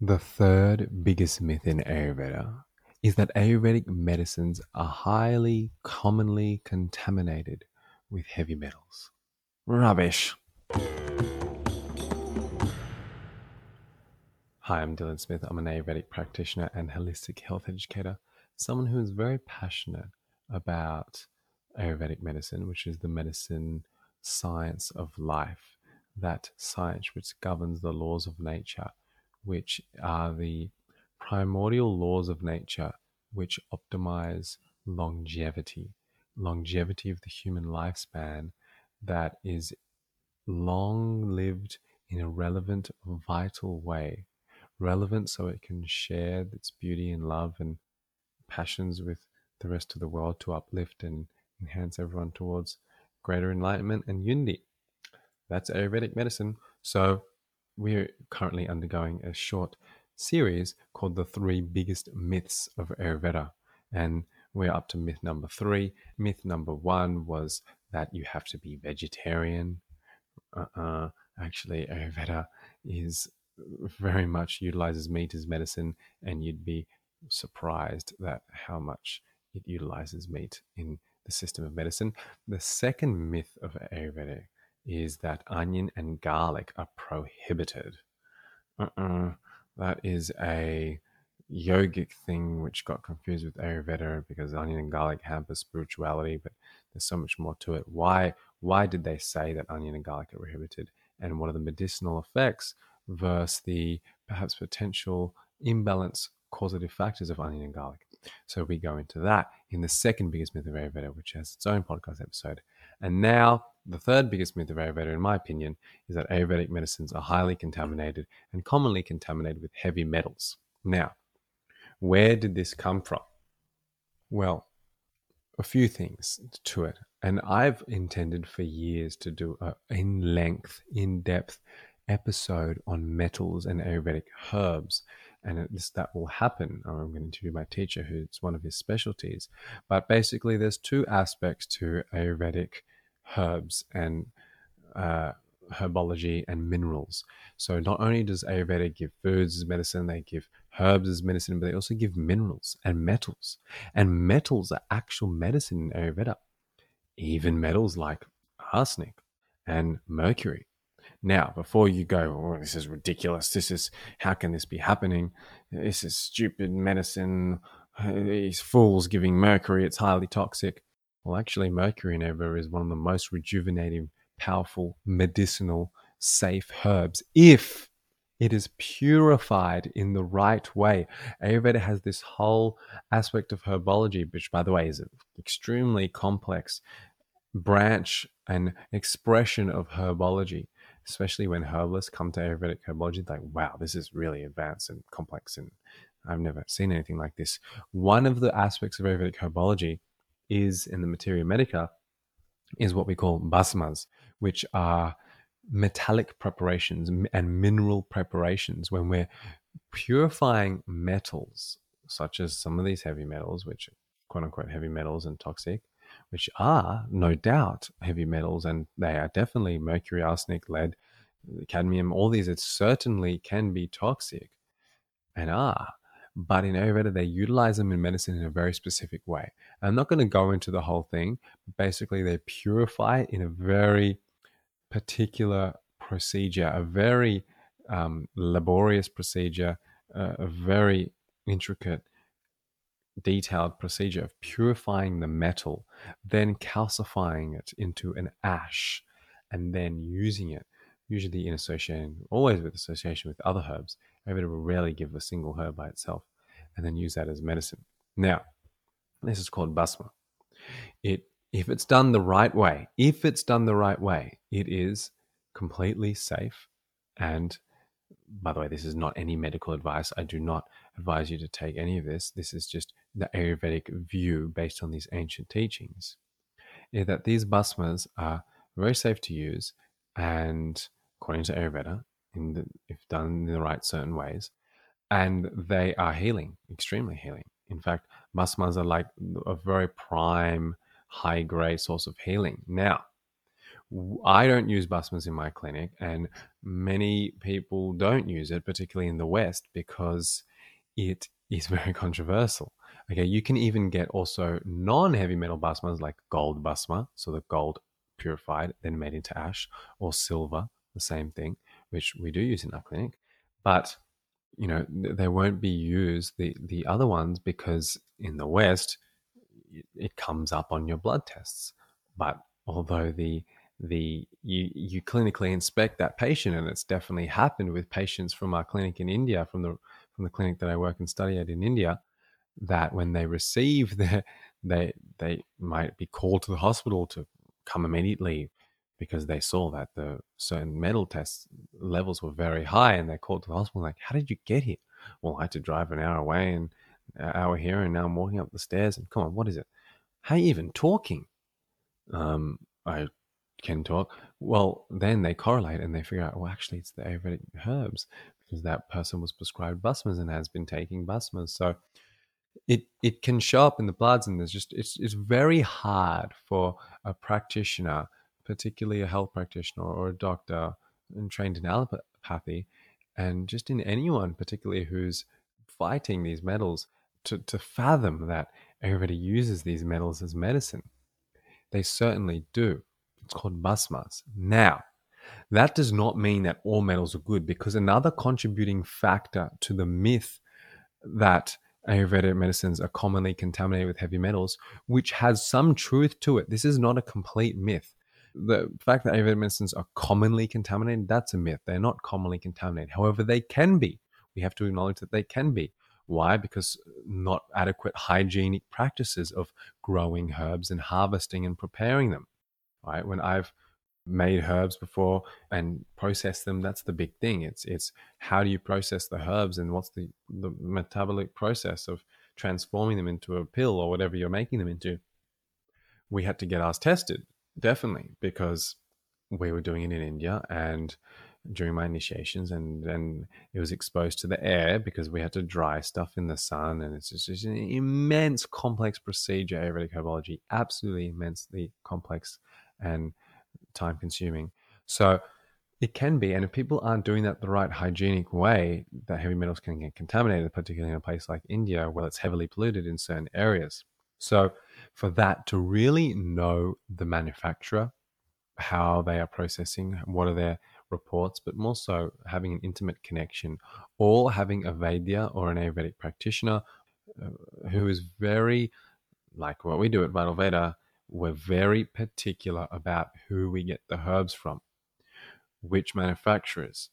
The third biggest myth in Ayurveda is that Ayurvedic medicines are highly commonly contaminated with heavy metals. Rubbish. Hi, I'm Dylan Smith. I'm an Ayurvedic practitioner and holistic health educator, someone who is very passionate about Ayurvedic medicine, which is the medicine science of life, that science which governs the laws of nature which are the primordial laws of nature which optimize longevity, longevity of the human lifespan that is long lived in a relevant, vital way. Relevant so it can share its beauty and love and passions with the rest of the world to uplift and enhance everyone towards greater enlightenment and unity. That's Ayurvedic medicine. So, we're currently undergoing a short series called The Three Biggest Myths of Ayurveda. And we're up to myth number three. Myth number one was that you have to be vegetarian. Uh-uh. Actually, Ayurveda is very much utilizes meat as medicine, and you'd be surprised that how much it utilizes meat in the system of medicine. The second myth of Ayurveda is that onion and garlic are prohibited. Uh-uh. That is a yogic thing which got confused with Ayurveda because onion and garlic hamper spirituality, but there's so much more to it. Why why did they say that onion and garlic are prohibited? And what are the medicinal effects versus the perhaps potential imbalance causative factors of onion and garlic? So we go into that in the second biggest myth of Ayurveda, which has its own podcast episode. And now the third biggest myth of Ayurveda, in my opinion, is that Ayurvedic medicines are highly contaminated and commonly contaminated with heavy metals. Now, where did this come from? Well, a few things to it. And I've intended for years to do a in length, in depth episode on metals and Ayurvedic herbs. And that will happen. I'm going to interview my teacher, who's one of his specialties. But basically, there's two aspects to Ayurvedic herbs and uh, herbology and minerals. So not only does Ayurveda give foods as medicine, they give herbs as medicine, but they also give minerals and metals. And metals are actual medicine in Ayurveda. Even metals like arsenic and mercury. Now, before you go, oh, this is ridiculous. This is, how can this be happening? This is stupid medicine. These fools giving mercury, it's highly toxic. Well, actually, mercury in Ayurveda is one of the most rejuvenating, powerful, medicinal, safe herbs if it is purified in the right way. Ayurveda has this whole aspect of herbology, which, by the way, is an extremely complex branch and expression of herbology, especially when herbalists come to Ayurvedic herbology. Like, wow, this is really advanced and complex, and I've never seen anything like this. One of the aspects of Ayurvedic herbology is in the materia medica is what we call bhasmas, which are metallic preparations and mineral preparations when we're purifying metals, such as some of these heavy metals, which are quote unquote heavy metals and toxic, which are no doubt heavy metals, and they are definitely mercury, arsenic, lead, cadmium, all these, it certainly can be toxic and are. But in Ayurveda, they utilize them in medicine in a very specific way. I'm not going to go into the whole thing, basically, they purify in a very particular procedure, a very um, laborious procedure, uh, a very intricate, detailed procedure of purifying the metal, then calcifying it into an ash, and then using it, usually in association, always with association with other herbs, Ayurveda will rarely give a single herb by itself and then use that as medicine. Now, this is called bhasma. It if it's done the right way, if it's done the right way, it is completely safe. And by the way, this is not any medical advice. I do not advise you to take any of this. This is just the Ayurvedic view based on these ancient teachings. Is that these bhasmas are very safe to use, and according to Ayurveda, the, if done in the right certain ways, and they are healing, extremely healing. In fact, bhasmas are like a very prime, high grade source of healing. Now, I don't use Bhasmas in my clinic, and many people don't use it, particularly in the West, because it is very controversial. Okay, you can even get also non heavy metal Bhasmas like gold Bhasma, so the gold purified, then made into ash, or silver, the same thing, which we do use in our clinic. But you know, they won't be used the the other ones because in the West it comes up on your blood tests. But although the the you you clinically inspect that patient, and it's definitely happened with patients from our clinic in India, from the from the clinic that I work and study at in India, that when they receive the they they might be called to the hospital to come immediately because they saw that the certain metal test levels were very high and they're called to the hospital like how did you get here? Well i had to drive an hour away and an hour here and now i'm walking up the stairs and come on what is it? How are you even talking? Um, i can talk. Well then they correlate and they figure out well actually it's the ayurvedic herbs because that person was prescribed bhasmas and has been taking bhasmas so it it can show up in the bloods and there's just it's it's very hard for a practitioner particularly a health practitioner or a doctor and trained in allopathy, and just in anyone, particularly who's fighting these metals, to, to fathom that everybody uses these metals as medicine. They certainly do. It's called bhasmas. Now, that does not mean that all metals are good because another contributing factor to the myth that Ayurvedic medicines are commonly contaminated with heavy metals, which has some truth to it. This is not a complete myth the fact that Ayurvedic medicines are commonly contaminated, that's a myth. They're not commonly contaminated. However, they can be. We have to acknowledge that they can be. Why? Because not adequate hygienic practices of growing herbs and harvesting and preparing them. Right? When I've made herbs before and processed them, that's the big thing. It's it's how do you process the herbs and what's the, the metabolic process of transforming them into a pill or whatever you're making them into. We had to get ours tested definitely because we were doing it in India and during my initiations and then it was exposed to the air because we had to dry stuff in the sun and it's just, an immense complex procedure ayurvedic herbology absolutely immensely complex and time consuming so it can be and if people aren't doing that the right hygienic way that heavy metals can get contaminated particularly in a place like india where it's heavily polluted in certain areas. So for that to really know the manufacturer, how they are processing, what are their reports, but more so having an intimate connection, or having a Vaidya or an Ayurvedic practitioner uh, who is very, like what we do at Vital Veda, we're very particular about who we get the herbs from, which manufacturers,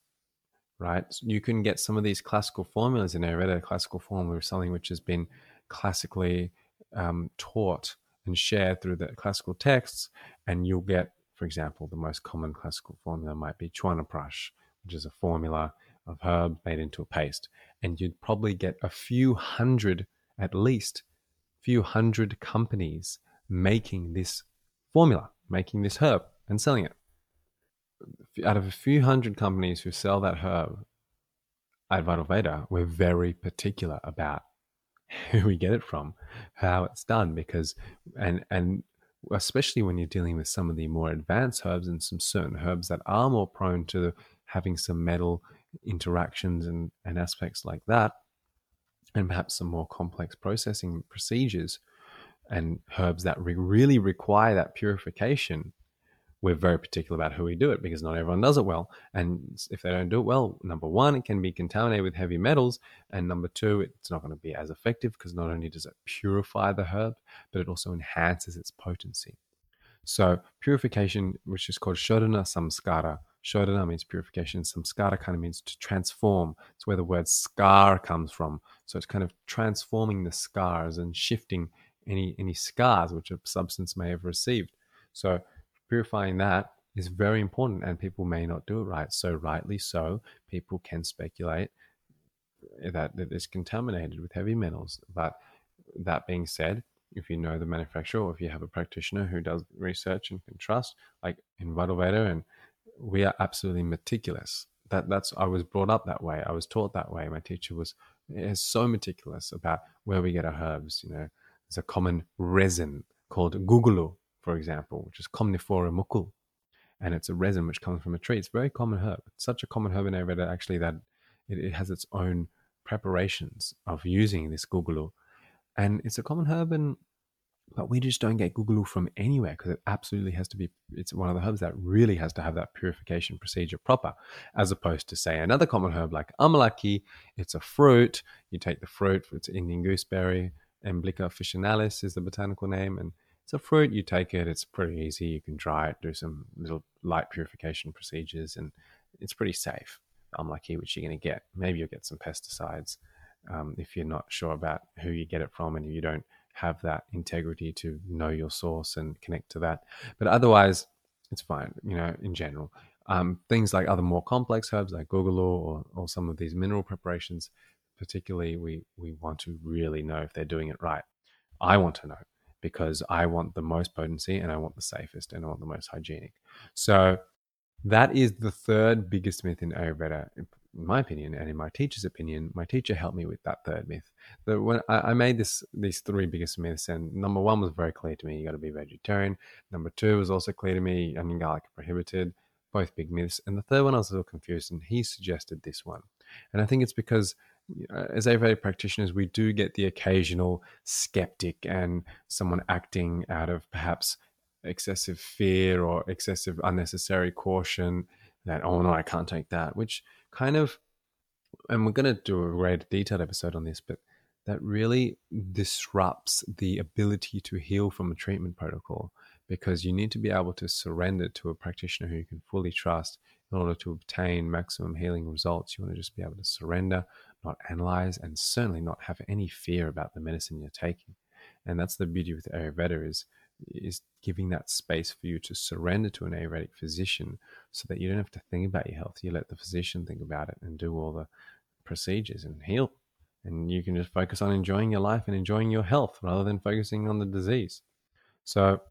right? You can get some of these classical formulas in Ayurveda, classical formula something which has been classically um, taught and shared through the classical texts, and you'll get, for example, the most common classical formula might be Chyawanprash, which is a formula of herb made into a paste, and you'd probably get a few hundred, at least, few hundred companies making this formula, making this herb and selling it. Out of a few hundred companies who sell that herb at Vital Veda, we're very particular about who we get it from, how it's done, because and and especially when you're dealing with some of the more advanced herbs and some certain herbs that are more prone to having some metal interactions and, and aspects like that, and perhaps some more complex processing procedures and herbs that re- really require that purification we're very particular about who we do it because not everyone does it well. And if they don't do it well, number one, it can be contaminated with heavy metals. And number two, it's not going to be as effective because not only does it purify the herb, but it also enhances its potency. So, purification, which is called Shodhana Samskara, Shodhana means purification. Samskara kind of means to transform. It's where the word scar comes from. So it's kind of transforming the scars and shifting any any scars which a substance may have received. So purifying that is very important and people may not do it right. So, rightly so, people can speculate that it is contaminated with heavy metals. But that being said, if you know the manufacturer or if you have a practitioner who does research and can trust, like in Vital Veda, and we are absolutely meticulous. That that's I was brought up that way. I was taught that way. My teacher was is so meticulous about where we get our herbs. You know, there's a common resin called guggulu, for example, which is Commiphora mukul. and it's a resin which comes from a tree. It's a very common herb. It's such a common herb in Ayurveda actually that it, it has its own preparations of using this guggulu. And it's a common herb and but we just don't get guggulu from anywhere because it absolutely has to be it's one of the herbs that really has to have that purification procedure proper as opposed to say another common herb like amalaki it's a fruit you take the fruit it's indian gooseberry emblica officinalis is the botanical name and it's a fruit you take it it's pretty easy you can dry it do some little light purification procedures and it's pretty safe amalaki which you're going to get maybe you'll get some pesticides um, if you're not sure about who you get it from and you don't have that integrity to know your source and connect to that. But otherwise, it's fine, you know, in general. Um, things like other more complex herbs like guggulu or, or some of these mineral preparations, particularly, we, we want to really know if they're doing it right. I want to know because I want the most potency and I want the safest and I want the most hygienic. So that is the third biggest myth in Ayurveda in my opinion and in my teacher's opinion, my teacher helped me with that third myth. That when I, I made this these three biggest myths, and number one was very clear to me: you got to be vegetarian. Number two was also clear to me: onion garlic prohibited. Both big myths. And the third one, I was a little confused, and he suggested this one. And I think it's because Uh, as Ayurvedic practitioners, we do get the occasional skeptic and someone acting out of perhaps excessive fear or excessive unnecessary caution that, oh no, I can't take that, which kind of, and we're going to do a great detailed episode on this, but that really disrupts the ability to heal from a treatment protocol because you need to be able to surrender to a practitioner who you can fully trust in order to obtain maximum healing results. You want to just be able to surrender, not analyze, and certainly not have any fear about the medicine you're taking. And that's the beauty with Ayurveda is is giving that space for you to surrender to an Ayurvedic physician so that you don't have to think about your health. You let the physician think about it and do all the procedures and heal. And you can just focus on enjoying your life and enjoying your health rather than focusing on the disease. So,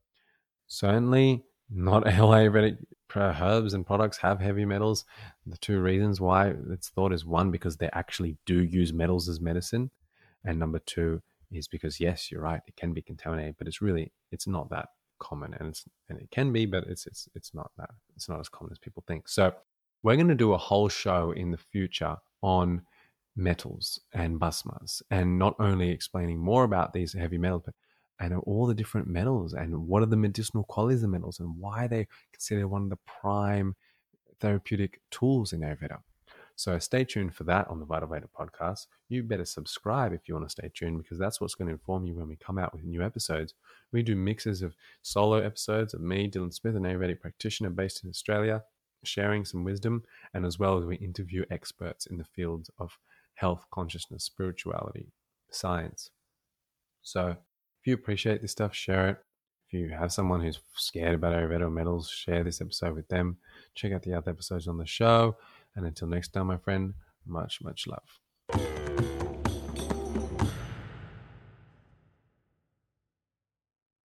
certainly not Ayurvedic herbs and products have heavy metals. The two reasons why it's thought is one, because they actually do use metals as medicine. And number two, is because yes, you're right, it can be contaminated, but it's really it's not that common, and it's and it can be, but it's it's it's not that it's not as common as people think. So we're going to do a whole show in the future on metals and bhasmas, and not only explaining more about these heavy metals, but and all the different metals and what are the medicinal qualities of metals and why they considered one of the prime therapeutic tools in Ayurveda. So stay tuned for that on the Vital Veda podcast. You better subscribe if you want to stay tuned because that's what's going to inform you when we come out with new episodes. We do mixes of solo episodes of me, Dylan Smith, an Ayurvedic practitioner based in Australia, sharing some wisdom, and as well as we interview experts in the fields of health, consciousness, spirituality, science. So if you appreciate this stuff, share it. If you have someone who's scared about Ayurveda metals, share this episode with them. Check out the other episodes on the show. And until next time, my friend, much, much love.